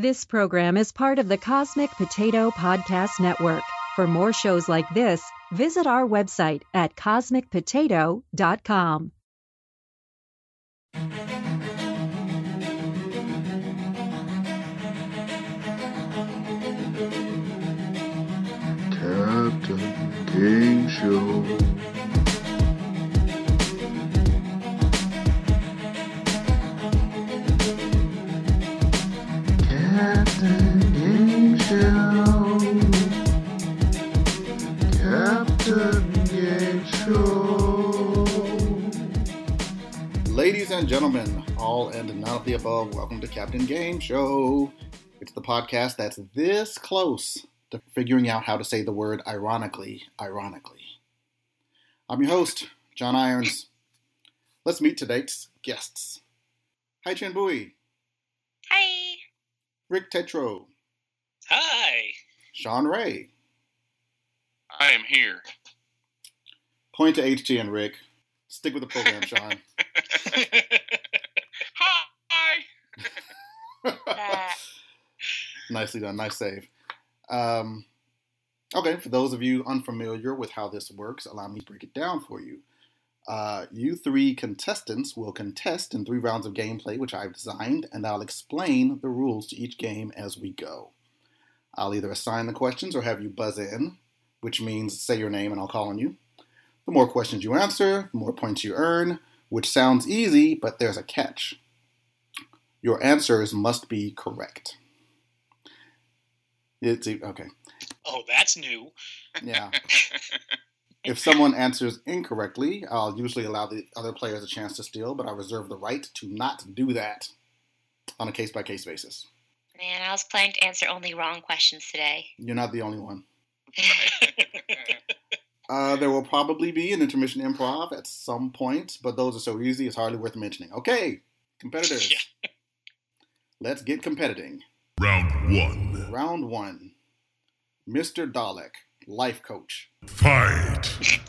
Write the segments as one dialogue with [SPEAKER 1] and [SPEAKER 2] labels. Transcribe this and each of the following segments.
[SPEAKER 1] This program is part of the Cosmic Potato Podcast Network. For more shows like this, visit our website at cosmicpotato.com.
[SPEAKER 2] Captain Game Show.
[SPEAKER 3] Ladies and gentlemen, all and none of the above, welcome to Captain Game Show. It's the podcast that's this close to figuring out how to say the word ironically, ironically. I'm your host, John Irons. Let's meet today's guests. Hi, Chen Bui,
[SPEAKER 4] Hi.
[SPEAKER 3] Rick Tetro,
[SPEAKER 5] Hi.
[SPEAKER 3] Sean Ray.
[SPEAKER 5] I am here.
[SPEAKER 3] Point to HG and Rick. Stick with the program, Sean.
[SPEAKER 5] Hi.
[SPEAKER 3] Nicely done. Nice save. Um, okay, for those of you unfamiliar with how this works, allow me to break it down for you. Uh, you three contestants will contest in three rounds of gameplay, which I've designed, and I'll explain the rules to each game as we go. I'll either assign the questions or have you buzz in, which means say your name and I'll call on you. The more questions you answer, the more points you earn, which sounds easy, but there's a catch. Your answers must be correct. It's e, okay.
[SPEAKER 5] Oh, that's new.
[SPEAKER 3] Yeah. if someone answers incorrectly, I'll usually allow the other players a chance to steal, but I reserve the right to not do that on a case by case basis.
[SPEAKER 4] man, I was planning to answer only wrong questions today.
[SPEAKER 3] You're not the only one. Uh, there will probably be an intermission improv at some point, but those are so easy it's hardly worth mentioning. Okay, competitors.
[SPEAKER 5] Yeah.
[SPEAKER 3] Let's get competing.
[SPEAKER 2] Round one.
[SPEAKER 3] Round one Mr. Dalek, life coach.
[SPEAKER 2] Fight.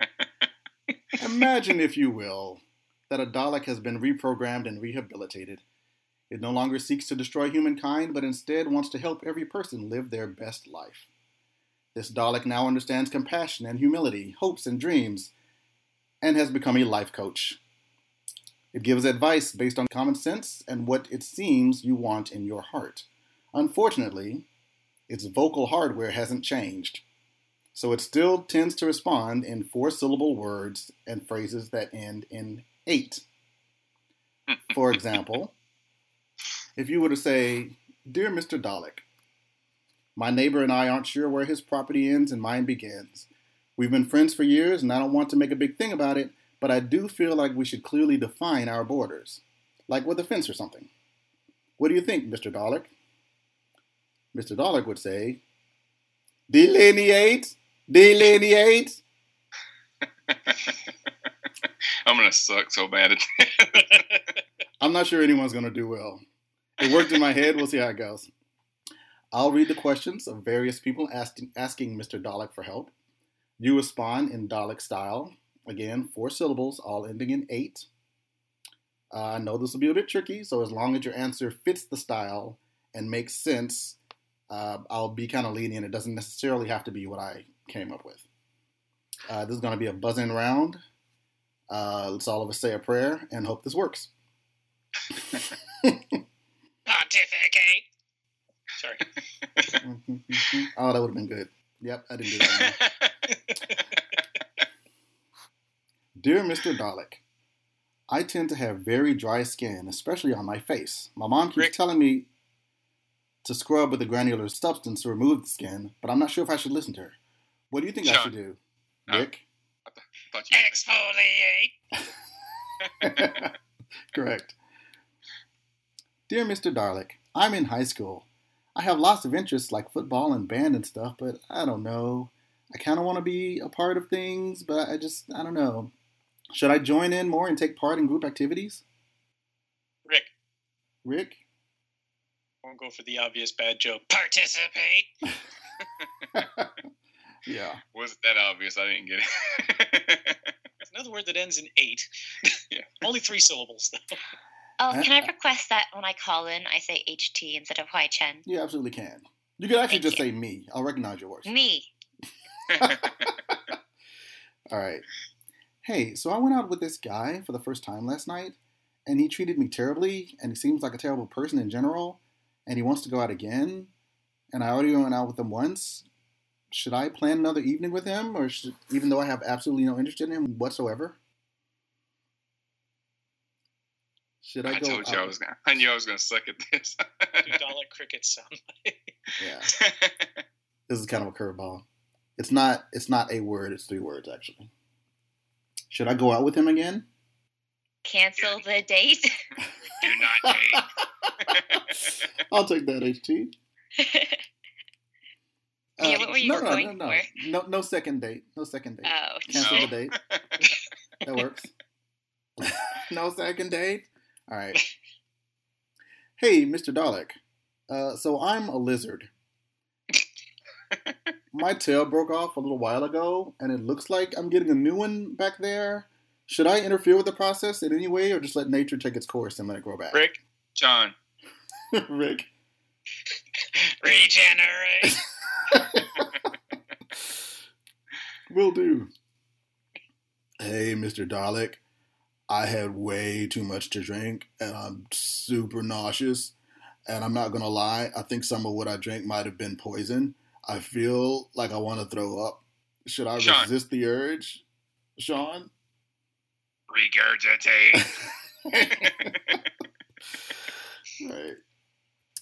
[SPEAKER 3] Imagine, if you will, that a Dalek has been reprogrammed and rehabilitated. It no longer seeks to destroy humankind, but instead wants to help every person live their best life. This Dalek now understands compassion and humility, hopes and dreams, and has become a life coach. It gives advice based on common sense and what it seems you want in your heart. Unfortunately, its vocal hardware hasn't changed, so it still tends to respond in four syllable words and phrases that end in eight. For example, if you were to say, Dear Mr. Dalek, my neighbor and I aren't sure where his property ends and mine begins. We've been friends for years, and I don't want to make a big thing about it, but I do feel like we should clearly define our borders, like with a fence or something. What do you think, Mr. Dalek? Mr. Dalek would say, Delineate, delineate.
[SPEAKER 5] I'm gonna suck so bad at.
[SPEAKER 3] I'm not sure anyone's going to do well. It worked in my head. We'll see how it goes. I'll read the questions of various people asking, asking Mr. Dalek for help. You respond in Dalek style. Again, four syllables, all ending in eight. Uh, I know this will be a bit tricky, so as long as your answer fits the style and makes sense, uh, I'll be kind of lenient. It doesn't necessarily have to be what I came up with. Uh, this is going to be a buzzing round. Uh, let's all of us say a prayer and hope this works.
[SPEAKER 5] Pontificate. Sorry. Mm-hmm.
[SPEAKER 3] oh, that would have been good. Yep, I didn't do that. Dear Mr. Dalek, I tend to have very dry skin, especially on my face. My mom keeps
[SPEAKER 5] Rick?
[SPEAKER 3] telling me to scrub with a granular substance to remove the skin, but I'm not sure if I should listen to her. What do you think I should do?
[SPEAKER 5] Oh.
[SPEAKER 3] Rick?
[SPEAKER 4] Exfoliate.
[SPEAKER 3] Correct. Dear Mr. Dalek, I'm in high school. I have lots of interests like football and band and stuff, but I don't know. I kind of want to be a part of things, but I just, I don't know. Should I join in more and take part in group activities?
[SPEAKER 5] Rick.
[SPEAKER 3] Rick?
[SPEAKER 5] Won't go for the obvious bad joke. Participate.
[SPEAKER 3] Yeah.
[SPEAKER 6] Wasn't that obvious? I didn't get it.
[SPEAKER 5] Another word that ends in eight.
[SPEAKER 6] Yeah.
[SPEAKER 5] Only three syllables though.
[SPEAKER 4] Oh, can I request that when I call in, I say HT instead of Hui Chen?
[SPEAKER 3] You absolutely can. You could actually
[SPEAKER 4] Thank
[SPEAKER 3] just say me. I'll recognize your voice.
[SPEAKER 4] Me.
[SPEAKER 3] All right. Hey, so I went out with this guy for the first time last night, and he treated me terribly, and he seems like a terrible person in general, and he wants to go out again, and I already went out with him once. Should I plan another evening with him, or should, even though I have absolutely no interest in him whatsoever? Should I,
[SPEAKER 6] I
[SPEAKER 3] go?
[SPEAKER 6] told you
[SPEAKER 3] out
[SPEAKER 6] I was gonna. I knew I was gonna suck at this.
[SPEAKER 5] Do Dalek cricket sound like?
[SPEAKER 3] Yeah, this is kind of a curveball. It's not. It's not a word. It's three words actually. Should I go out with him again?
[SPEAKER 4] Cancel the date.
[SPEAKER 6] Do not date.
[SPEAKER 3] I'll take that, HT.
[SPEAKER 4] Yeah, what were you uh,
[SPEAKER 3] no, no,
[SPEAKER 4] going
[SPEAKER 3] no, no, no, no second date. No second date.
[SPEAKER 4] oh,
[SPEAKER 3] Cancel
[SPEAKER 6] No.
[SPEAKER 3] the date. That works. no second date. All right. Hey, Mr. Dalek. Uh, so I'm a lizard. My tail broke off a little while ago, and it looks like I'm getting a new one back there. Should I interfere with the process in any way, or just let nature take its course and let it grow back?
[SPEAKER 6] Rick, John,
[SPEAKER 3] Rick.
[SPEAKER 5] Regenerate.
[SPEAKER 3] Will do. Hey, Mr. Dalek. I had way too much to drink and I'm super nauseous. And I'm not going to lie, I think some of what I drank might have been poison. I feel like I want to throw up. Should I
[SPEAKER 6] Sean.
[SPEAKER 3] resist the urge? Sean?
[SPEAKER 6] regurgitate.
[SPEAKER 3] Right.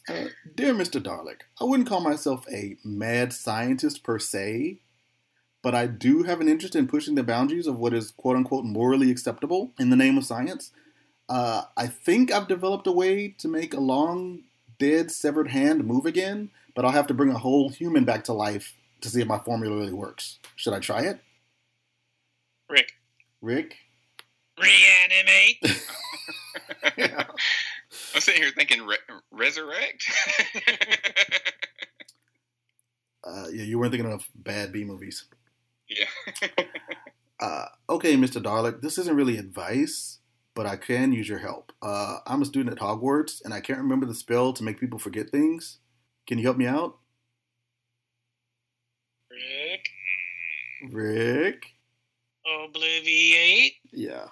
[SPEAKER 3] Uh, dear Mr. Dalek, I wouldn't call myself a mad scientist per se, but I do have an interest in pushing the boundaries of what is quote unquote morally acceptable in the name of science. Uh, I think I've developed a way to make a long, dead, severed hand move again, but I'll have to bring a whole human back to life to see if my formula really works. Should I try it?
[SPEAKER 5] Rick.
[SPEAKER 3] Rick?
[SPEAKER 5] Reanimate.
[SPEAKER 3] yeah.
[SPEAKER 6] I'm sitting here thinking re- resurrect.
[SPEAKER 3] Uh, yeah, you weren't thinking of bad B movies.
[SPEAKER 6] Yeah.
[SPEAKER 3] Uh, okay, Mr. Dalek, this isn't really advice, but I can use your help. Uh, I'm a student at Hogwarts, and I can't remember the spell to make people forget things. Can you help me out?
[SPEAKER 5] Rick.
[SPEAKER 3] Rick?
[SPEAKER 5] Obliviate.
[SPEAKER 3] Yeah.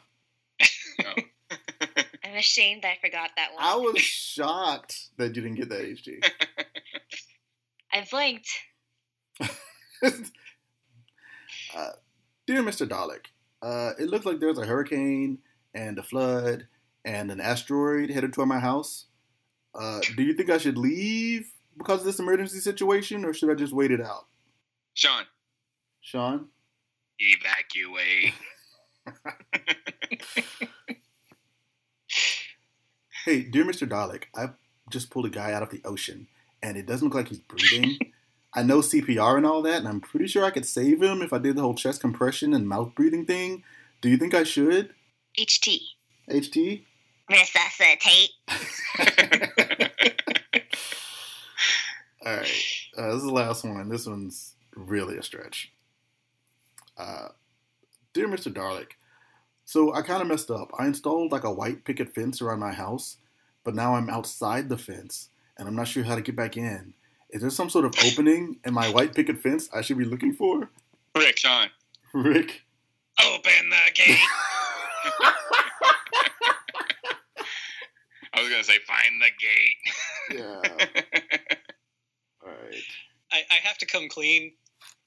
[SPEAKER 6] No.
[SPEAKER 4] I'm ashamed I forgot that one.
[SPEAKER 3] I was shocked that you didn't get that, HG.
[SPEAKER 4] I blinked.
[SPEAKER 3] Uh, dear Mr. Dalek, uh, it looks like there's a hurricane and a flood and an asteroid headed toward my house. Uh, do you think I should leave because of this emergency situation, or should I just wait it out?
[SPEAKER 6] Sean,
[SPEAKER 3] Sean?
[SPEAKER 6] evacuate.
[SPEAKER 3] Hey, dear Mr. Dalek, I just pulled a guy out of the ocean, and it doesn't look like he's breathing. I know CPR and all that, and I'm pretty sure I could save him if I did the whole chest compression and mouth breathing thing. Do you think I should?
[SPEAKER 4] HT.
[SPEAKER 3] HT?
[SPEAKER 4] Resuscitate.
[SPEAKER 3] All right, uh, this is the last one. This one's really a stretch. Uh, dear Mr. Dalek, so I kind of messed up. I installed like a white picket fence around my house, but now I'm outside the fence, and I'm not sure how to get back in. Is there some sort of opening in my white picket fence I should be looking for?
[SPEAKER 5] Rick.
[SPEAKER 6] Sean,
[SPEAKER 3] Rick?
[SPEAKER 5] Open the gate.
[SPEAKER 6] I was gonna say find the gate.
[SPEAKER 3] Yeah. All right.
[SPEAKER 5] I, I have to come clean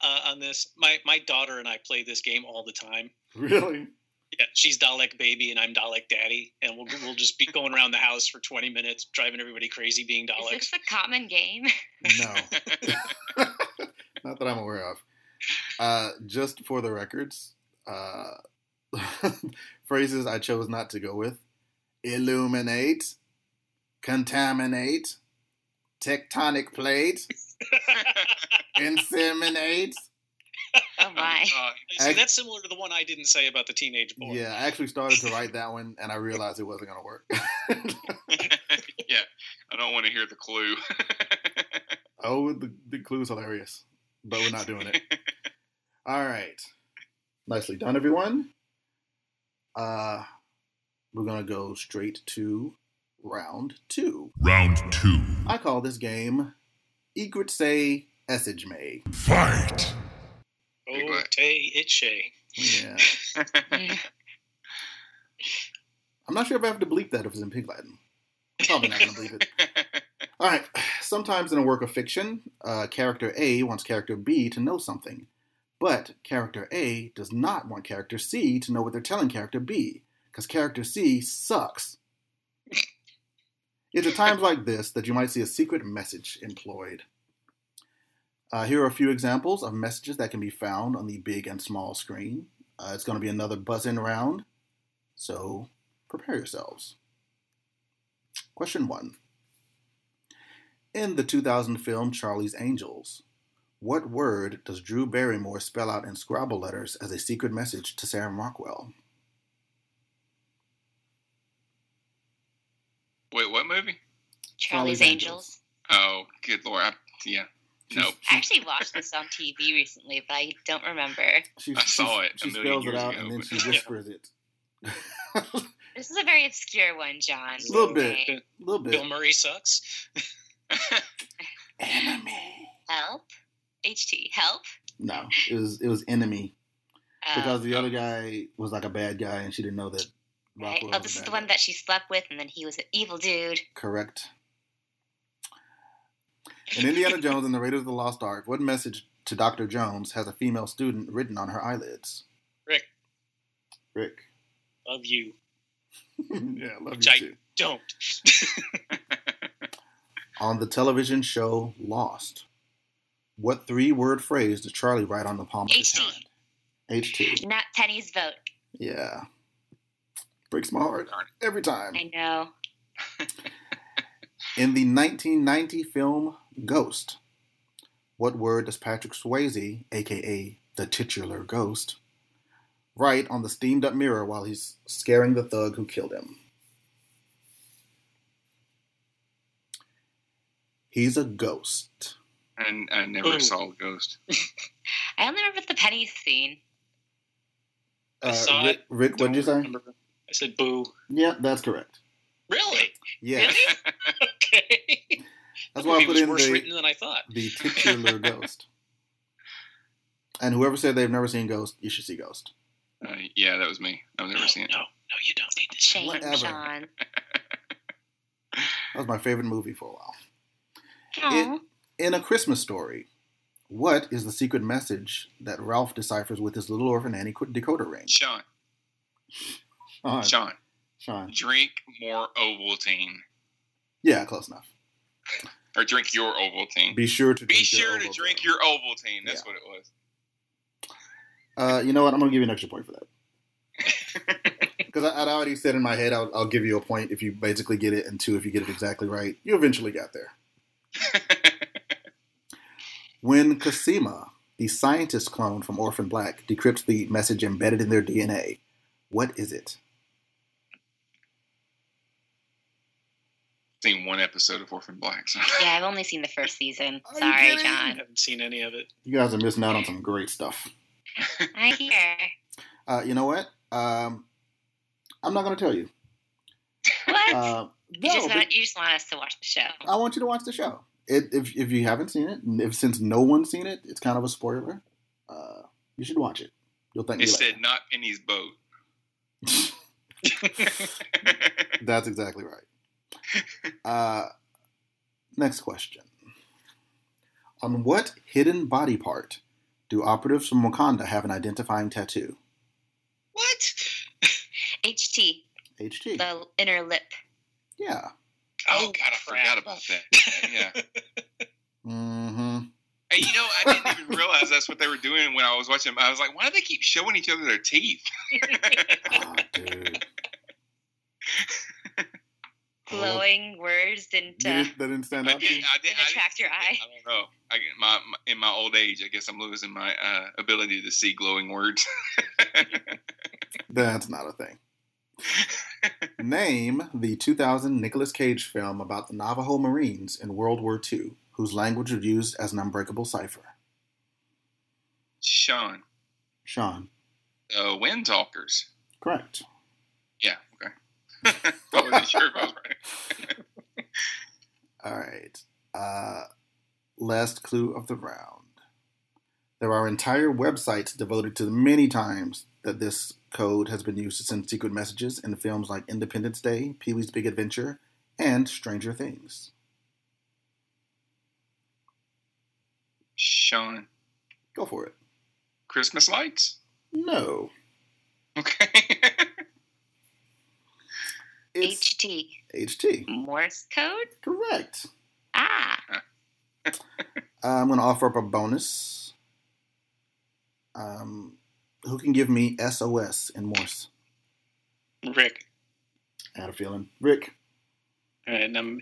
[SPEAKER 5] uh, on this. My my daughter and I play this game all the time.
[SPEAKER 3] Really?
[SPEAKER 5] Yeah, she's Dalek baby and I'm Dalek daddy, and we'll we'll just be going around the house for 20 minutes, driving everybody crazy, being
[SPEAKER 4] Dalek.
[SPEAKER 5] Is
[SPEAKER 4] this a common game?
[SPEAKER 3] No. Not that I'm aware of. Uh, just for the records, uh, phrases I chose not to go with illuminate, contaminate, tectonic plate, inseminate.
[SPEAKER 4] Oh my.
[SPEAKER 6] Uh,
[SPEAKER 5] See, that's similar to the one I didn't say about the teenage boy.
[SPEAKER 3] Yeah, I actually started to write that one and I realized it wasn't going to work.
[SPEAKER 6] yeah, I don't want to hear the clue.
[SPEAKER 3] oh, the, the clue's hilarious, but we're not doing it. All right. Nicely done, everyone. Uh, we're going to go straight to Round two.
[SPEAKER 2] Round two.
[SPEAKER 3] I call this game Egret Say Essage May.
[SPEAKER 2] Fight.
[SPEAKER 6] Big
[SPEAKER 5] Oh. Tay Itche.
[SPEAKER 3] Yeah. I'm not sure if I have to bleep that if it's in Pig Latin. Probably not going to bleep it. All right. Sometimes in a work of fiction, uh, character A wants character B to know something, but character A does not want character C to know what they're telling character B, because character C sucks. it's at times like this that you might see a secret message employed. Uh, here are a few examples of messages that can be found on the big and small screen. Uh, it's going to be another buzz in round, so prepare yourselves. Question one. In the 2000 film Charlie's Angels, what word does Drew Barrymore spell out in Scrabble letters as a secret message to Sam Rockwell?
[SPEAKER 6] Wait, what movie?
[SPEAKER 4] Charlie's
[SPEAKER 3] Charlie's
[SPEAKER 4] Angels.
[SPEAKER 6] Oh, good lord. I, yeah.
[SPEAKER 3] She's-
[SPEAKER 6] Nope.
[SPEAKER 4] I actually watched this on TV recently, but I don't remember.
[SPEAKER 3] She,
[SPEAKER 6] I saw
[SPEAKER 3] she-
[SPEAKER 6] it a
[SPEAKER 3] She
[SPEAKER 6] million
[SPEAKER 3] spells it out
[SPEAKER 6] ago,
[SPEAKER 3] and then she whispers it.
[SPEAKER 4] This is a very obscure one, John.
[SPEAKER 3] A little bit. A little bit.
[SPEAKER 5] Bill Murray sucks.
[SPEAKER 3] Enemy.
[SPEAKER 4] Help. HT. Help.
[SPEAKER 3] No, it was it was enemy
[SPEAKER 4] Oh,
[SPEAKER 3] because the other guy was like a bad guy and she didn't know that.
[SPEAKER 4] right. Oh, this is
[SPEAKER 3] bad
[SPEAKER 4] the one
[SPEAKER 3] guy.
[SPEAKER 4] that she slept with, and then he was an evil dude.
[SPEAKER 3] Correct. In Indiana Jones and the Raiders of the Lost Ark, what message to Dr. Jones has a female student written on her eyelids?
[SPEAKER 5] Rick,
[SPEAKER 3] Rick.
[SPEAKER 5] love you.
[SPEAKER 3] yeah, love
[SPEAKER 5] Which
[SPEAKER 3] you
[SPEAKER 5] I-
[SPEAKER 3] too.
[SPEAKER 5] Don't.
[SPEAKER 3] On the television show Lost, what three word phrase does Charlie write on the palm of his
[SPEAKER 4] HT.
[SPEAKER 3] hand? H2.
[SPEAKER 4] Not Penny's boat.
[SPEAKER 3] Yeah. Breaks my heart every time.
[SPEAKER 4] I know.
[SPEAKER 3] In the 1990 film Ghost, what word does Patrick Swayze, aka the titular ghost, write on the steamed up mirror while he's scaring the thug who killed him? He's a ghost.
[SPEAKER 6] and I never
[SPEAKER 5] Ooh.
[SPEAKER 6] saw a Ghost.
[SPEAKER 4] I only remember the Penny scene.
[SPEAKER 5] I
[SPEAKER 3] Uh,
[SPEAKER 5] saw
[SPEAKER 3] Rick,
[SPEAKER 5] it.
[SPEAKER 3] Rick what'd you say?
[SPEAKER 5] remember. I said boo.
[SPEAKER 3] Yeah, that's correct.
[SPEAKER 5] Really?
[SPEAKER 3] Yes.
[SPEAKER 5] Okay.
[SPEAKER 3] That's why I put
[SPEAKER 5] was
[SPEAKER 3] in
[SPEAKER 5] worse
[SPEAKER 3] the,
[SPEAKER 5] written than I thought.
[SPEAKER 3] the titular ghost. And whoever said they've never seen Ghost, you should see Ghost.
[SPEAKER 6] Uh, yeah, that was me. I've never
[SPEAKER 5] no,
[SPEAKER 6] seen it.
[SPEAKER 5] no, no, you don't need to.
[SPEAKER 4] Shame,
[SPEAKER 3] Whatever.
[SPEAKER 4] Sean.
[SPEAKER 3] That was my favorite movie for a while.
[SPEAKER 4] Aw.
[SPEAKER 3] In A Christmas Story, what is the secret message that Ralph deciphers with his little orphan Annie qu- decoder ring?
[SPEAKER 6] Sean,
[SPEAKER 3] Sean.
[SPEAKER 6] Sean,
[SPEAKER 3] Sean.
[SPEAKER 6] drink more Ovaltine,
[SPEAKER 3] Yeah, close enough.
[SPEAKER 6] Or drink your Ovaltine.
[SPEAKER 3] Be sure to
[SPEAKER 6] Be
[SPEAKER 3] drink your
[SPEAKER 6] sure to drink your Ovaltine. That's
[SPEAKER 3] Yeah.
[SPEAKER 6] what it was.
[SPEAKER 3] Uh, you know what? I'm gonna give you an extra point for that because I'd already said in my head I'll, I'll give you a point if you basically get it, and two if you get it exactly right. You eventually got there. When Cosima, the scientist clone from Orphan Black, decrypts the message embedded in their DNA, what is it?
[SPEAKER 6] Seen one episode of Orphan Black. So.
[SPEAKER 4] Yeah, I've only seen the first season. Sorry,
[SPEAKER 3] kidding?
[SPEAKER 5] I haven't seen any of it.
[SPEAKER 3] You guys are missing out on some great stuff.
[SPEAKER 4] I hear.
[SPEAKER 3] Uh, you know what? Um, I'm not gonna tell you.
[SPEAKER 4] What?
[SPEAKER 3] Uh,
[SPEAKER 4] you,
[SPEAKER 3] no,
[SPEAKER 4] just want, you just want us to watch the show.
[SPEAKER 3] I want you to watch the show. It, if if you haven't seen it, if since no one's seen it, it's kind of a spoiler. Uh, you should watch it. You'll thank
[SPEAKER 6] It
[SPEAKER 3] me
[SPEAKER 6] said
[SPEAKER 3] later.
[SPEAKER 6] not Penny's boat.
[SPEAKER 3] That's exactly right. Uh, next question. On what hidden body part do operatives from Wakanda have an identifying tattoo?
[SPEAKER 5] What?
[SPEAKER 4] HT,
[SPEAKER 3] HT.
[SPEAKER 4] the inner lip.
[SPEAKER 3] Yeah.
[SPEAKER 6] oh
[SPEAKER 5] Oh,
[SPEAKER 6] God, I
[SPEAKER 5] crap.
[SPEAKER 6] forgot about that. Yeah.
[SPEAKER 3] Mm-hmm.
[SPEAKER 6] Hey, you know, I didn't even realize that's what they were doing when I was watching. I was like, why do they keep showing each other their teeth?
[SPEAKER 3] Oh, dude.
[SPEAKER 4] Glowing words didn't, uh,
[SPEAKER 3] that didn't stand
[SPEAKER 6] I
[SPEAKER 3] out
[SPEAKER 6] did,
[SPEAKER 3] to you?
[SPEAKER 6] I did,
[SPEAKER 4] didn't
[SPEAKER 6] I
[SPEAKER 4] attract your eye.
[SPEAKER 6] I don't know. I get my, my in my old age, I guess I'm losing my uh, ability to see glowing words.
[SPEAKER 3] That's not a thing. Name the 2000 Nicolas Cage film about the Navajo Marines in World War II, whose language was used as an unbreakable cipher.
[SPEAKER 6] Sean,
[SPEAKER 3] Sean.
[SPEAKER 6] uh, Windtalkers.
[SPEAKER 3] Correct.
[SPEAKER 6] Yeah. Okay. I wasn't sure if I was right.
[SPEAKER 3] All right. Uh, last clue of the round. There are entire websites devoted to the many times that this code has been used to send secret messages in films like Independence Day, Pee Wee's Big Adventure, and Stranger Things.
[SPEAKER 6] Sean,
[SPEAKER 3] Go for it.
[SPEAKER 6] Christmas lights.
[SPEAKER 3] No.
[SPEAKER 6] Okay.
[SPEAKER 3] It's
[SPEAKER 4] HT.
[SPEAKER 3] HT.
[SPEAKER 4] Morse code?
[SPEAKER 3] Correct.
[SPEAKER 4] Ah.
[SPEAKER 3] Uh, I'm going to offer up a bonus. Um, who can give me SOS in Morse?
[SPEAKER 5] Rick.
[SPEAKER 3] I had a feeling. Rick.
[SPEAKER 5] All right, and um,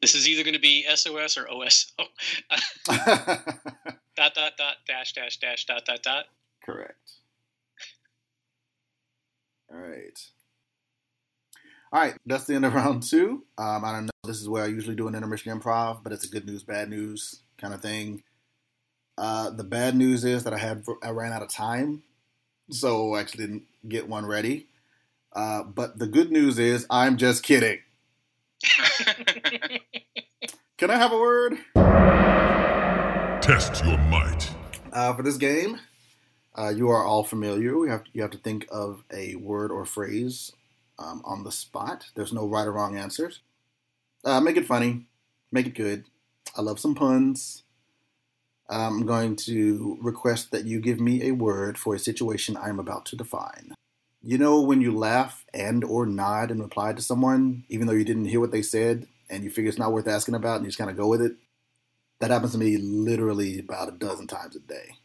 [SPEAKER 5] this is either going to be SOS or OSO. dot dot dot dash dash dash dot dot dot.
[SPEAKER 3] Correct. All right. All right, that's the end of round two. Um, I don't know. This is where I usually do an intermission improv, but it's a good news, bad news kind of thing. Uh, the bad news is that I had I ran out of time, so I actually didn't get one ready. Uh, but the good news is I'm just kidding. Can I have a word?
[SPEAKER 2] Test your might.
[SPEAKER 3] Uh, for this game, uh, you are all familiar. We have you have to think of a word or phrase um, on the spot. There's no right or wrong answers. Uh, make it funny, make it good. I love some puns. I'm going to request that you give me a word for a situation I'm about to define. You know when you laugh and or nod in reply to someone, even though you didn't hear what they said, and you figure it's not worth asking about, and you just kind of go with it. That happens to me literally about a dozen times a day.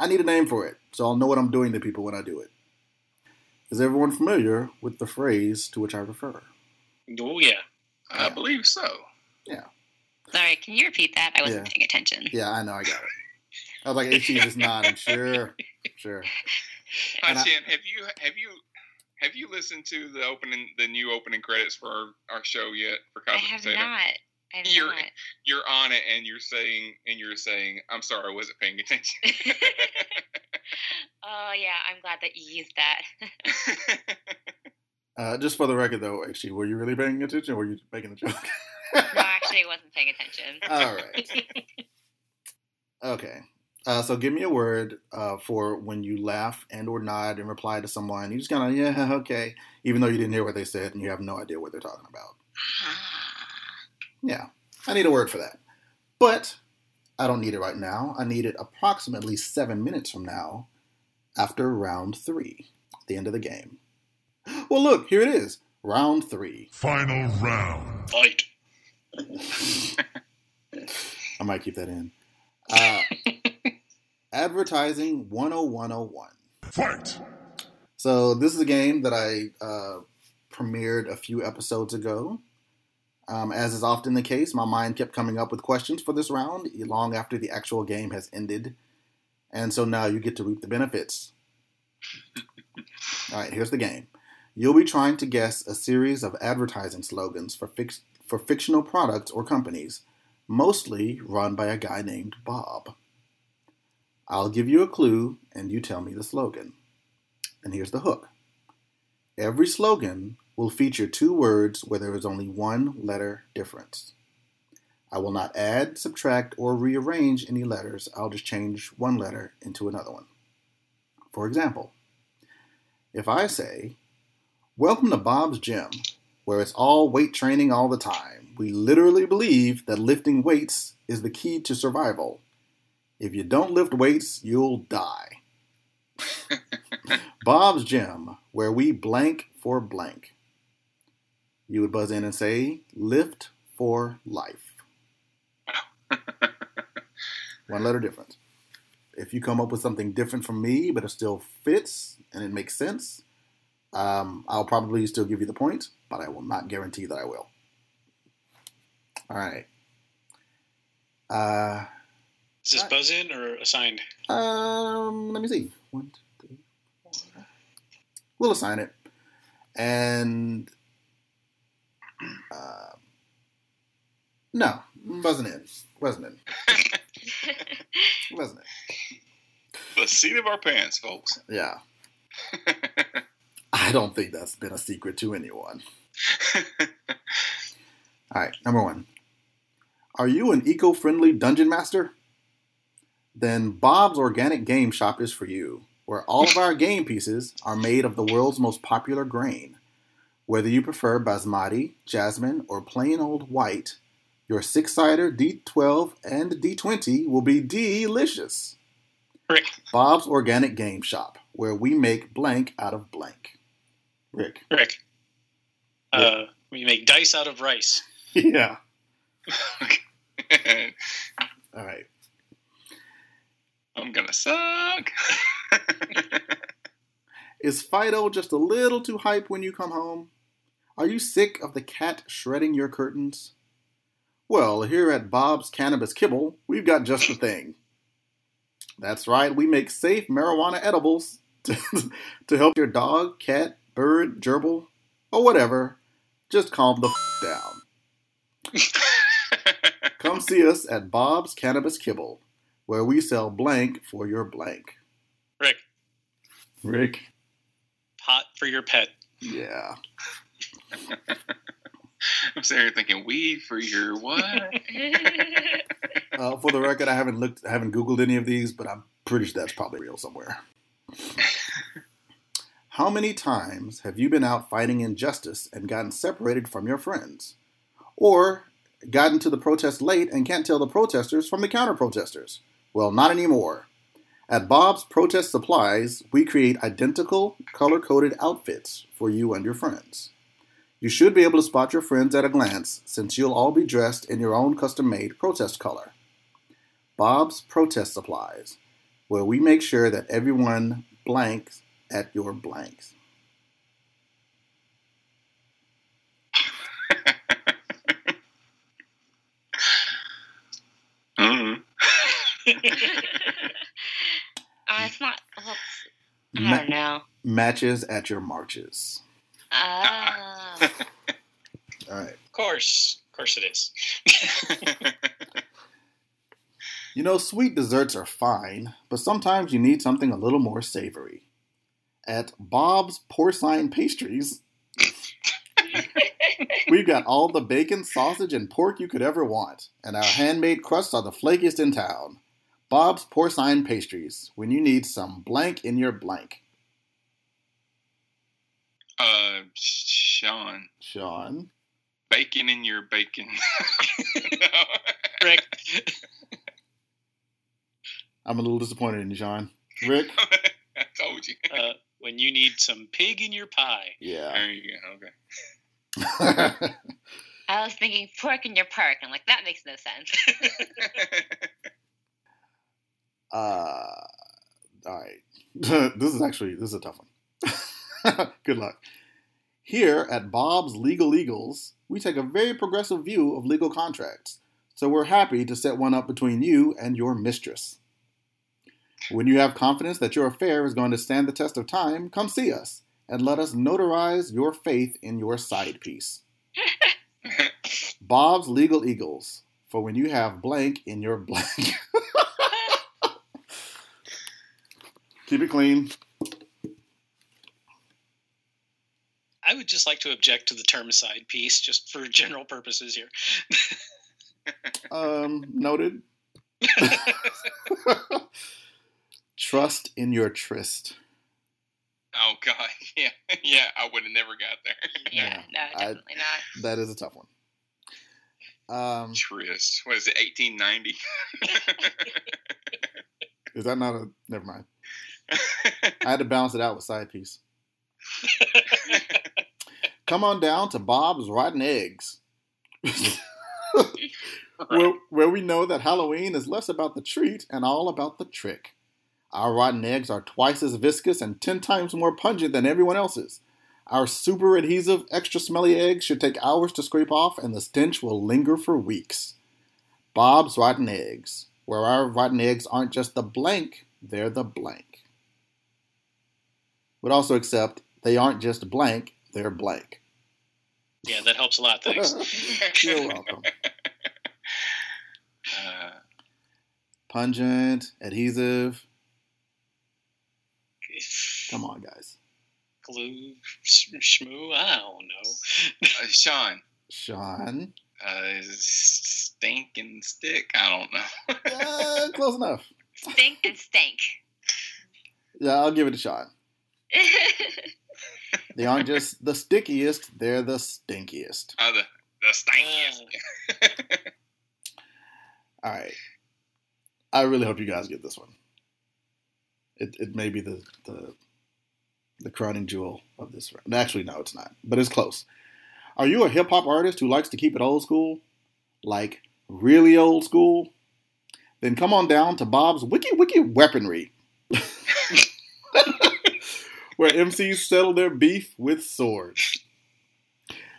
[SPEAKER 3] I need a name for it, so I'll know what I'm doing to people when I do it. Is everyone familiar with the phrase to which I refer?
[SPEAKER 5] Oh yeah.
[SPEAKER 6] I believe so. Yeah.
[SPEAKER 4] Sorry, can you repeat that? I wasn't
[SPEAKER 3] Yeah.
[SPEAKER 4] paying attention.
[SPEAKER 3] Yeah, I know, I got it. I was like, HE just nodding. Sure, sure.
[SPEAKER 6] Hi,
[SPEAKER 3] And I-
[SPEAKER 6] have you have you have you listened to the opening the new opening credits for our, our show yet for
[SPEAKER 4] I have
[SPEAKER 6] Potato?
[SPEAKER 4] not. I have
[SPEAKER 6] You're-
[SPEAKER 4] not.
[SPEAKER 6] You're on it and you're saying and you're saying, I'm sorry, I wasn't paying attention.
[SPEAKER 4] oh yeah, I'm glad that you used that.
[SPEAKER 3] Uh, just for the record, though, actually, were you really paying attention or were you making a joke?
[SPEAKER 4] no, actually, I wasn't paying attention.
[SPEAKER 3] All right. Okay. Uh, so give me a word uh, for when you laugh and or nod and reply to someone. You just kind of, yeah, okay, even though you didn't hear what they said and you have no idea what they're talking about. Yeah, I need a word for that. But I don't need it right now. I need it approximately seven minutes from now after round three, the end of the game. Well, look, here it is. Round three.
[SPEAKER 2] Final round.
[SPEAKER 5] Fight.
[SPEAKER 3] I might keep that in. Uh, advertising 10101.
[SPEAKER 2] Fight.
[SPEAKER 3] So this is a game that I uh, premiered a few episodes ago. Um, as is often the case, my mind kept coming up with questions for this round long after the actual game has ended. And so now you get to reap the benefits. All right, here's the game. You'll be trying to guess a series of advertising slogans for, fix- for fictional products or companies, mostly run by a guy named Bob. I'll give you a clue, and you tell me the slogan. And here's the hook every slogan will feature two words where there is only one letter difference. I will not add, subtract, or rearrange any letters. I'll just change one letter into another one. For example, if I say, Welcome to Bob's Gym, where it's all weight training all the time, we literally believe that lifting weights is the key to survival. If you don't lift weights, you'll die. Bob's Gym, where we blank for blank. You would buzz in and say, Lift for life. One letter difference. If you come up with something different from me, but it still fits and it makes sense, um, I'll probably still give you the point, but I will not guarantee that I will. All right. Uh,
[SPEAKER 5] Is this buzz in or assigned?
[SPEAKER 3] um, let me see. One, two, three, four. We'll assign it, and uh, no, wasn't in. Wasn't in. Wasn't it?
[SPEAKER 6] the seat of our pants, folks.
[SPEAKER 3] Yeah. I don't think that's been a secret to anyone. All right, number one. Are you an eco friendly dungeon master? Then Bob's Organic Game Shop is for you, where all of our game pieces are made of the world's most popular grain. Whether you prefer basmati, jasmine, or plain old white, your six sider D12 and D20 will be delicious.
[SPEAKER 5] Rick,
[SPEAKER 3] Bob's Organic Game Shop, where we make blank out of blank. Rick.
[SPEAKER 5] Rick. Uh, we make dice out of rice.
[SPEAKER 3] Yeah. All right.
[SPEAKER 6] I'm gonna suck.
[SPEAKER 3] Is Fido just a little too hype when you come home? Are you sick of the cat shredding your curtains? Well, here at Bob's Cannabis Kibble, we've got just the thing. That's right, we make safe marijuana edibles to, to help your dog, cat, bird, gerbil, or whatever just calm the f- down. Come see us at Bob's Cannabis Kibble, where we sell blank for your blank.
[SPEAKER 5] Rick,
[SPEAKER 3] Rick?
[SPEAKER 5] pot for your pet.
[SPEAKER 3] Yeah.
[SPEAKER 6] I'm sitting here thinking, weed for your what?
[SPEAKER 3] Uh, for the record, I haven't looked, I haven't Googled any of these, but I'm pretty sure that's probably real somewhere. How many times have you been out fighting injustice and gotten separated from your friends? Or gotten to the protest late and can't tell the protesters from the counter protesters? Well, not anymore. At Bob's Protest Supplies, we create identical, color coded outfits for you and your friends. You should be able to spot your friends at a glance since you'll all be dressed in your own custom made protest color. Bob's Protest Supplies, where we make sure that everyone blanks at your blanks.
[SPEAKER 6] Mm.
[SPEAKER 4] uh, it's not. Well, it's- I don't know.
[SPEAKER 3] matches at your marches.
[SPEAKER 4] Oh.
[SPEAKER 3] All right.
[SPEAKER 5] Of course. Of course it is.
[SPEAKER 3] You know, sweet desserts are fine, but sometimes you need something a little more savory. At Bob's Porcine Pastries, we've got all the bacon, sausage, and pork you could ever want, and our handmade crusts are the flakiest in town. Bob's Porcine Pastries, when you need some blank in your blank.
[SPEAKER 6] Uh, Sean,
[SPEAKER 3] Sean.
[SPEAKER 6] bacon in your bacon.
[SPEAKER 5] Rick,
[SPEAKER 3] I'm a little disappointed in you, Sean. Rick?
[SPEAKER 6] I told you.
[SPEAKER 5] uh, when you need some pig in your pie.
[SPEAKER 3] Yeah.
[SPEAKER 6] There you go. Okay.
[SPEAKER 4] I was thinking pork in your park. I'm like, that makes no sense.
[SPEAKER 3] Uh, all right. this is actually this is a tough one. Good luck. Here at Bob's Legal Eagles, we take a very progressive view of legal contracts, so we're happy to set one up between you and your mistress. When you have confidence that your affair is going to stand the test of time, come see us and let us notarize your faith in your side piece. Bob's Legal Eagles, for when you have blank in your blank. Keep it clean.
[SPEAKER 5] I would just like to object to the term side piece, just for general purposes here.
[SPEAKER 3] Um, noted. Trust in your tryst.
[SPEAKER 6] oh God, yeah, yeah. I would have never got there.
[SPEAKER 4] yeah, no,
[SPEAKER 3] I-
[SPEAKER 4] definitely not.
[SPEAKER 3] That is a tough one. Um,
[SPEAKER 6] Tryst. What is it? 1890.
[SPEAKER 3] is that not a? Never mind. I had to balance it out with side piece. Come on down to Bob's Rotten Eggs, where, where we know that Halloween is less about the treat and all about the trick. Our rotten eggs are twice as viscous and ten times more pungent than everyone else's. Our super adhesive, extra smelly eggs should take hours to scrape off, and the stench will linger for weeks. Bob's Rotten Eggs, where our rotten eggs aren't just the blank, they're the blank. Would also accept they aren't just blank, they're blank.
[SPEAKER 5] Yeah, that helps a lot. Thanks.
[SPEAKER 3] You're welcome.
[SPEAKER 6] Uh,
[SPEAKER 3] Pungent, adhesive. Come on, guys.
[SPEAKER 5] glue, sh- shmoo. I don't know.
[SPEAKER 6] Uh, Sean,
[SPEAKER 3] Sean.
[SPEAKER 6] uh, stink and stick. I don't know.
[SPEAKER 3] Uh, close enough.
[SPEAKER 4] Stink and stank.
[SPEAKER 3] Yeah, I'll give it to Sean. They aren't just the stickiest, they're the stinkiest.
[SPEAKER 6] Uh, the the stankiest.
[SPEAKER 3] All right. I really hope you guys get this one. It, it may be the, the the crowning jewel of this round. Actually, no, it's not, but it's close. Are you a hip hop artist who likes to keep it old school, like really old school? Then come on down to Bob's Wiki Wiki Weaponry, where MCs settle their beef with swords.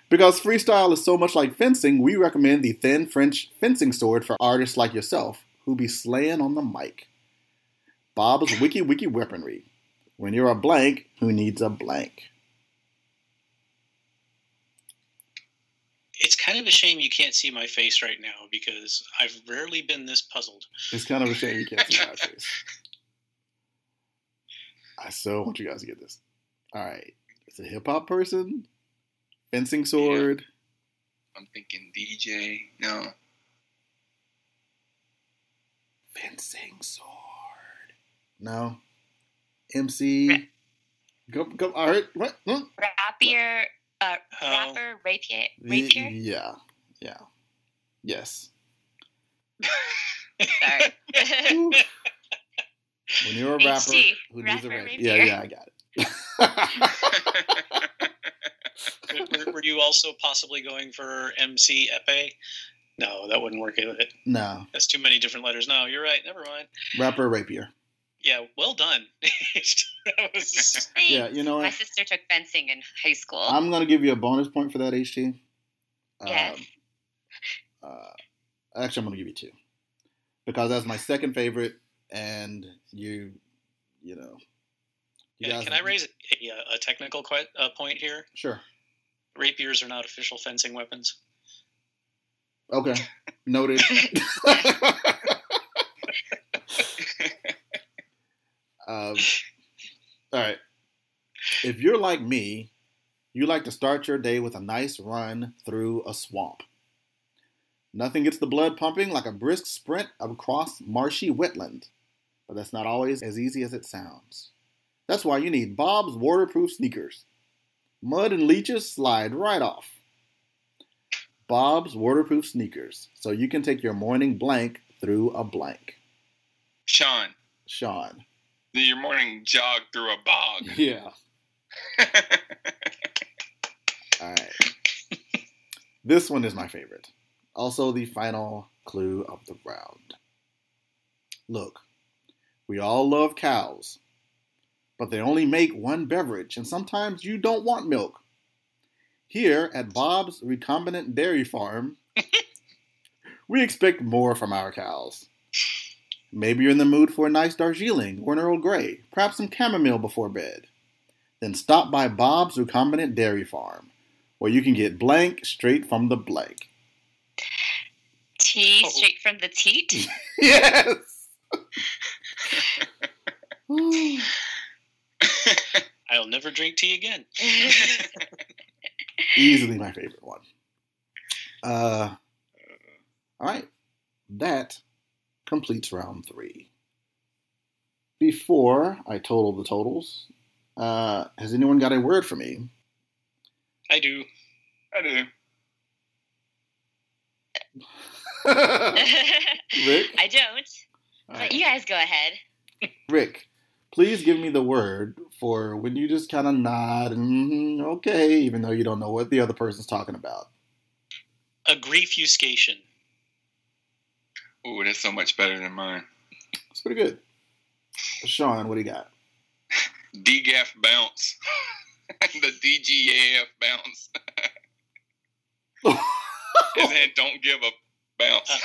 [SPEAKER 3] Because freestyle is so much like fencing, we recommend the thin French fencing sword for artists like yourself who be slaying on the mic. Bob's Wiki Wiki Weaponry. When you're a blank, who needs a blank?
[SPEAKER 5] It's kind of a shame you can't see my face right now because I've rarely been this puzzled.
[SPEAKER 3] It's kind of a shame you can't see my face. I so want you guys to get this. All right. It's a hip hop person, fencing sword.
[SPEAKER 6] I'm thinking DJ. No.
[SPEAKER 3] Fencing sword. No. MC. Go, go. All right. What? Hmm?
[SPEAKER 4] Rapier, uh,
[SPEAKER 5] Oh.
[SPEAKER 4] rapper, rapier,
[SPEAKER 3] Y-
[SPEAKER 4] rapier.
[SPEAKER 3] Yeah. Yeah. Yes.
[SPEAKER 4] Sorry.
[SPEAKER 3] Ooh. when you're a rapper
[SPEAKER 4] HC,
[SPEAKER 3] who needs a
[SPEAKER 4] rapper
[SPEAKER 3] rapier.
[SPEAKER 4] rapier.
[SPEAKER 3] Yeah, yeah, I got it.
[SPEAKER 5] were, were- were you also possibly going for MC Épée? No, that wouldn't work. would it?
[SPEAKER 3] no.
[SPEAKER 5] That's too many different letters. No, you're right. Never mind.
[SPEAKER 3] Rapper rapier.
[SPEAKER 5] Yeah, well done. was
[SPEAKER 3] Yeah, you know what?
[SPEAKER 4] My sister took fencing in high school.
[SPEAKER 3] I'm gonna give you a bonus point for that, HT.
[SPEAKER 4] Yes.
[SPEAKER 3] Um, uh, actually, I'm gonna give you two because that's my second favorite, and you, you know, you guys-
[SPEAKER 5] can I raise a, a, a technical que- uh, point here?
[SPEAKER 3] Sure.
[SPEAKER 5] Rapiers are not official fencing weapons.
[SPEAKER 3] Okay. Noted. um, all right. If you're like me, you like to start your day with a nice run through a swamp. Nothing gets the blood pumping like a brisk sprint across marshy wetland, but that's not always as easy as it sounds. That's why you need Bob's waterproof sneakers. Mud and leeches slide right off. Bob's waterproof sneakers, so you can take your morning blank through a blank.
[SPEAKER 6] Sean,
[SPEAKER 3] Sean.
[SPEAKER 6] your morning jog through a bog.
[SPEAKER 3] Yeah. All right. This one is my favorite. Also, the final clue of the round. Look, we all love cows, but they only make one beverage, and sometimes you don't want milk. Here at Bob's Recombinant Dairy Farm, we expect more from our cows. Maybe you're in the mood for a nice Darjeeling or an Earl Grey, perhaps some chamomile before bed. Then stop by Bob's Recombinant Dairy Farm, where you can get blank straight from the blank.
[SPEAKER 4] Tea straight from the teat.
[SPEAKER 3] Yes!
[SPEAKER 5] I'll never drink tea again.
[SPEAKER 3] Easily my favorite one. Uh, all right. That completes round three. Before I total the totals, uh, has anyone got a word for me?
[SPEAKER 5] I do.
[SPEAKER 6] I do.
[SPEAKER 3] Rick?
[SPEAKER 4] I don't.
[SPEAKER 3] All
[SPEAKER 4] But
[SPEAKER 3] right.
[SPEAKER 4] you guys go ahead.
[SPEAKER 3] Rick, please give me the word for when you just kind of nod and "Mhm, okay, even though you don't know what the other person's talking about.
[SPEAKER 5] A griefuscation.
[SPEAKER 6] Ooh, that's so much better than mine.
[SPEAKER 3] It's pretty good. Sean, what do you got?
[SPEAKER 6] DGAF bounce. the DGAF bounce. and then don't give a bounce.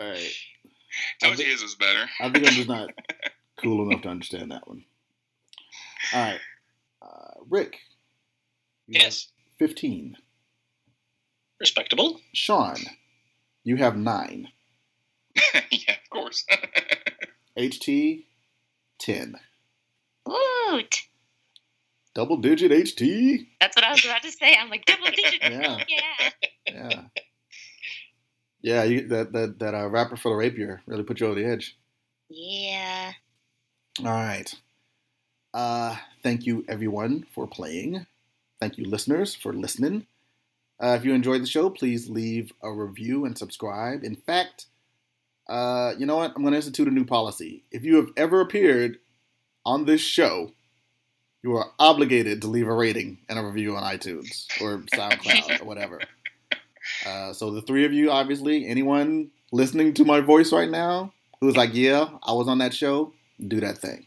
[SPEAKER 3] All right.
[SPEAKER 6] Told you his was better.
[SPEAKER 3] I think I'm just not cool enough to understand that one. All right. Uh, Rick.
[SPEAKER 5] Yes.
[SPEAKER 3] 15.
[SPEAKER 5] Respectable.
[SPEAKER 3] Sean, you have 9.
[SPEAKER 6] yeah, of course.
[SPEAKER 3] HT, 10.
[SPEAKER 4] Ooh. cute.
[SPEAKER 3] Double digit HT.
[SPEAKER 4] That's what I was about to say. I'm like double digit.
[SPEAKER 3] Yeah.
[SPEAKER 4] yeah.
[SPEAKER 3] Yeah. Yeah, you, that that that uh, rapper for the rapier really put you over the edge.
[SPEAKER 4] Yeah.
[SPEAKER 3] All right. Uh, thank you everyone for playing. Thank you listeners for listening. Uh, if you enjoyed the show, please leave a review and subscribe. In fact, uh, you know what? I'm going to institute a new policy. If you have ever appeared on this show, you are obligated to leave a rating and a review on iTunes or SoundCloud or whatever. Uh, so the three of you, obviously, anyone listening to my voice right now who's like, "Yeah, I was on that show," do that thing.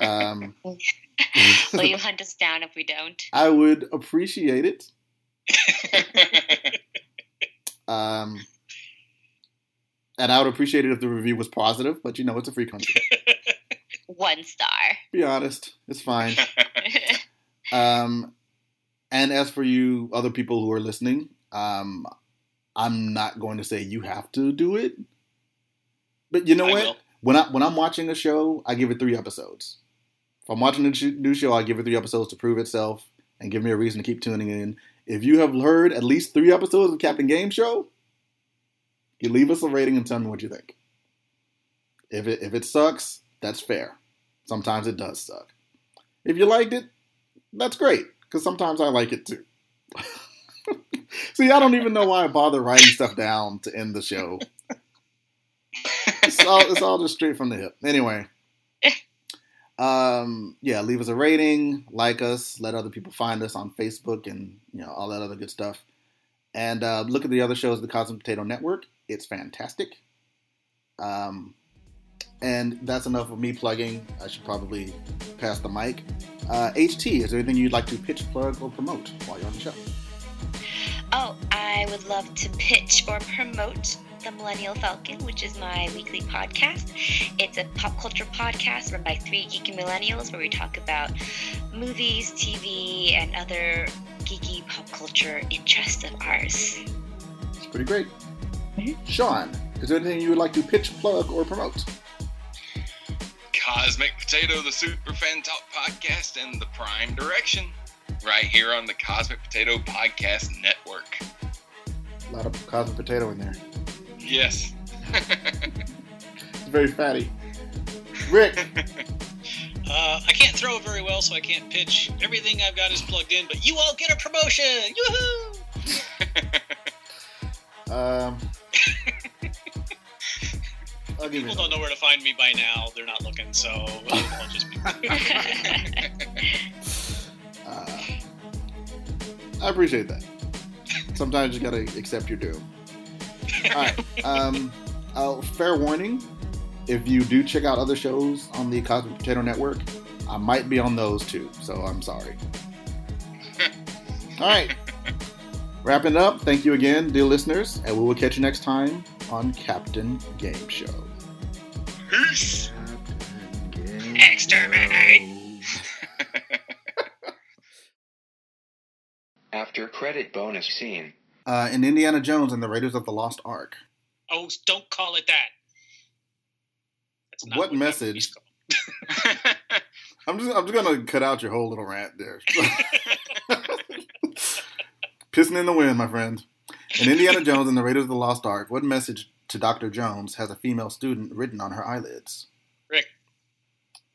[SPEAKER 3] Um,
[SPEAKER 4] Will you hunt us down if we don't?
[SPEAKER 3] I would appreciate it. Um, and I would appreciate it if the review was positive, but you know, it's a free country.
[SPEAKER 4] One star.
[SPEAKER 3] Be honest, it's fine. Um, and as for you other people who are listening, um, I'm not going to say you have to do it. But you know
[SPEAKER 5] I
[SPEAKER 3] what?
[SPEAKER 5] will.
[SPEAKER 3] When I when I'm watching a show, I give it three episodes. If I'm watching a new show, I give it three episodes to prove itself and give me a reason to keep tuning in. If you have heard at least three episodes of Captain Game Show, you leave us a rating and tell me what you think. If it if it sucks, that's fair. Sometimes it does suck. If you liked it, that's great because sometimes I like it too. See, I don't even know why I bother writing stuff down to end the show. It's all, it's all just straight from the hip. Anyway, um, yeah, leave us a rating, like us, let other people find us on Facebook, and you know all that other good stuff. And uh, look at the other shows, the Cosmic Potato Network. It's fantastic. Um, and that's enough of me plugging. I should probably pass the mic. Uh, HT, is there anything you'd like to pitch, plug, or promote while you're on the show?
[SPEAKER 4] Oh, I would love to pitch or promote the Millennial Falcon, which is my weekly podcast. It's a pop culture podcast run by three geeky millennials where we talk about movies, TV, and other geeky pop culture interests of ours.
[SPEAKER 3] It's pretty great.
[SPEAKER 4] Mhm.
[SPEAKER 3] Sean, is there anything you would like to pitch, plug, or promote?
[SPEAKER 6] Cosmic Potato, the Super Fan Talk podcast, and the Prime Direction, right here on the Cosmic Potato Podcast Network.
[SPEAKER 3] A lot of cosmic potato in there.
[SPEAKER 6] Yes.
[SPEAKER 3] It's very fatty. Rick,
[SPEAKER 7] Uh, I can't throw very well, so I can't pitch. Everything I've got is plugged in, but you all get a promotion! Yoo-hoo!
[SPEAKER 3] um, I'll give
[SPEAKER 7] People don't know where to find me by now. They're not looking, so I'll just be.
[SPEAKER 3] Uh, I appreciate that. Sometimes you gotta accept your doom. All right. Um, uh, fair warning: if you do check out other shows on the Cosmic Potato Network, I might be on those too. So I'm sorry. All right. Wrapping up. Thank you again, dear listeners, and we will catch you next time on Captain Game Show.
[SPEAKER 6] Peace.
[SPEAKER 4] Exterminate!
[SPEAKER 8] After credit bonus scene.
[SPEAKER 3] Uh, in Indiana Jones and the Raiders of the Lost Ark.
[SPEAKER 7] oh, don't call it that. That's
[SPEAKER 3] What
[SPEAKER 7] that
[SPEAKER 3] message? I'm just I'm just gonna cut out your whole little rant there. Pissing in the wind, my friend. In Indiana Jones and the Raiders of the Lost Ark, what message to Dr. Jones has a female student written on her eyelids?
[SPEAKER 7] Rick,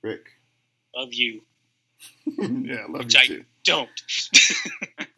[SPEAKER 3] Rick.
[SPEAKER 7] love you.
[SPEAKER 3] yeah, love
[SPEAKER 7] Which
[SPEAKER 3] you
[SPEAKER 7] I
[SPEAKER 3] too.
[SPEAKER 7] don't.